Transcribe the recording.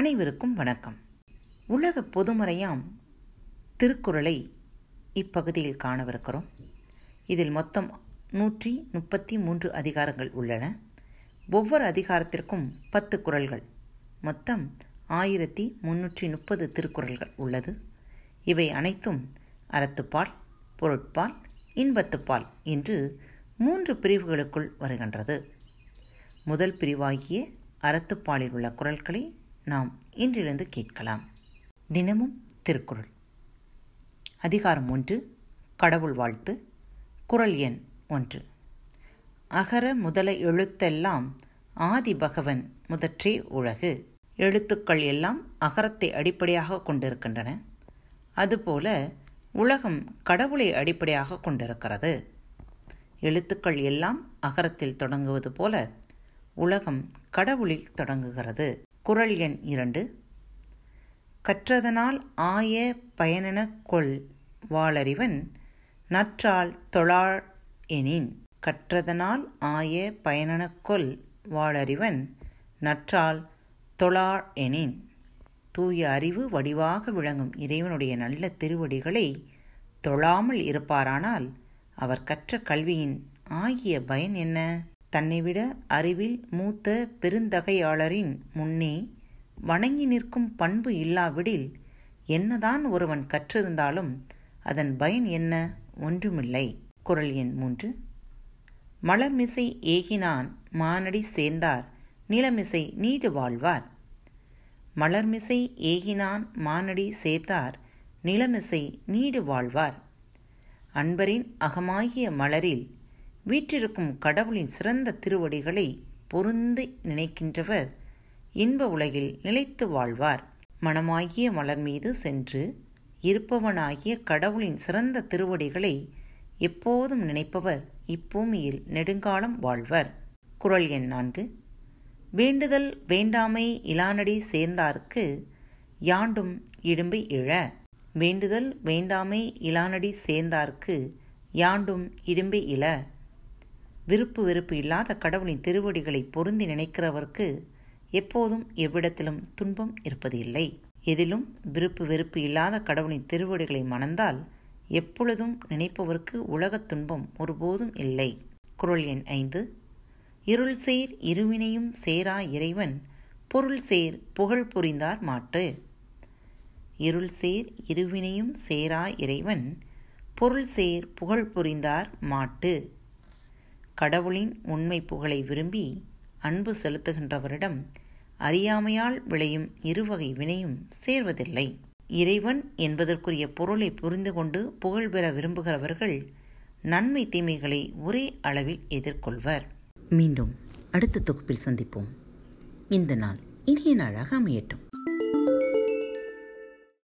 அனைவருக்கும் வணக்கம் உலக பொதுமறையாம் திருக்குறளை இப்பகுதியில் காணவிருக்கிறோம் இதில் மொத்தம் நூற்றி முப்பத்தி மூன்று அதிகாரங்கள் உள்ளன ஒவ்வொரு அதிகாரத்திற்கும் பத்து குரல்கள் மொத்தம் ஆயிரத்தி முன்னூற்றி முப்பது திருக்குறள்கள் உள்ளது இவை அனைத்தும் அறத்துப்பால் பொருட்பால் இன்பத்துப்பால் என்று மூன்று பிரிவுகளுக்குள் வருகின்றது முதல் பிரிவாகிய அறத்துப்பாலில் உள்ள குரல்களை நாம் இன்றிலிருந்து கேட்கலாம் தினமும் திருக்குறள் அதிகாரம் ஒன்று கடவுள் வாழ்த்து குரல் எண் ஒன்று அகர முதல எழுத்தெல்லாம் ஆதி பகவன் முதற்றே உலகு எழுத்துக்கள் எல்லாம் அகரத்தை அடிப்படையாக கொண்டிருக்கின்றன அதுபோல உலகம் கடவுளை அடிப்படையாக கொண்டிருக்கிறது எழுத்துக்கள் எல்லாம் அகரத்தில் தொடங்குவது போல உலகம் கடவுளில் தொடங்குகிறது குரல் எண் இரண்டு கற்றதனால் ஆய பயனெனக் கொள் வாளறிவன் நற்றால் தொழாள் எனின் கற்றதனால் ஆய பயனெனக் கொள் வாளறிவன் நற்றால் தொழாள் எனின் தூய அறிவு வடிவாக விளங்கும் இறைவனுடைய நல்ல திருவடிகளை தொழாமல் இருப்பாரானால் அவர் கற்ற கல்வியின் ஆகிய பயன் என்ன தன்னைவிட அறிவில் மூத்த பெருந்தகையாளரின் முன்னே வணங்கி நிற்கும் பண்பு இல்லாவிடில் என்னதான் ஒருவன் கற்றிருந்தாலும் அதன் பயன் என்ன ஒன்றுமில்லை குரல் எண் மூன்று மலமிசை ஏகினான் மானடி சேர்ந்தார் நிலமிசை நீடு வாழ்வார் மலர்மிசை ஏகினான் மானடி சேர்த்தார் நிலமிசை நீடு வாழ்வார் அன்பரின் அகமாகிய மலரில் வீற்றிருக்கும் கடவுளின் சிறந்த திருவடிகளை பொருந்து நினைக்கின்றவர் இன்ப உலகில் நிலைத்து வாழ்வார் மனமாகிய மலர் மீது சென்று இருப்பவனாகிய கடவுளின் சிறந்த திருவடிகளை எப்போதும் நினைப்பவர் இப்பூமியில் நெடுங்காலம் வாழ்வர் குரல் எண் நான்கு வேண்டுதல் வேண்டாமை இலானடி சேர்ந்தார்க்கு யாண்டும் இடும்பை இழ வேண்டுதல் வேண்டாமை இலானடி சேர்ந்தார்க்கு யாண்டும் இடும்பை இழ விருப்பு வெறுப்பு இல்லாத கடவுளின் திருவடிகளை பொருந்தி நினைக்கிறவர்க்கு எப்போதும் எவ்விடத்திலும் துன்பம் இருப்பது இல்லை எதிலும் விருப்பு வெறுப்பு இல்லாத கடவுளின் திருவடிகளை மணந்தால் எப்பொழுதும் நினைப்பவர்க்கு உலகத் துன்பம் ஒருபோதும் இல்லை குரல் எண் ஐந்து இருள் சேர் இருவினையும் சேரா இறைவன் பொருள் சேர் புகழ் புரிந்தார் மாற்று இருள் சேர் இருவினையும் சேரா இறைவன் பொருள் சேர் புகழ் புரிந்தார் மாட்டு கடவுளின் உண்மை புகழை விரும்பி அன்பு செலுத்துகின்றவரிடம் அறியாமையால் விளையும் இருவகை வினையும் சேர்வதில்லை இறைவன் என்பதற்குரிய பொருளை புரிந்து கொண்டு புகழ் பெற விரும்புகிறவர்கள் நன்மை தீமைகளை ஒரே அளவில் எதிர்கொள்வர் மீண்டும் அடுத்த தொகுப்பில் சந்திப்போம் இந்த நாள் இனிய நாளாக அமையட்டும்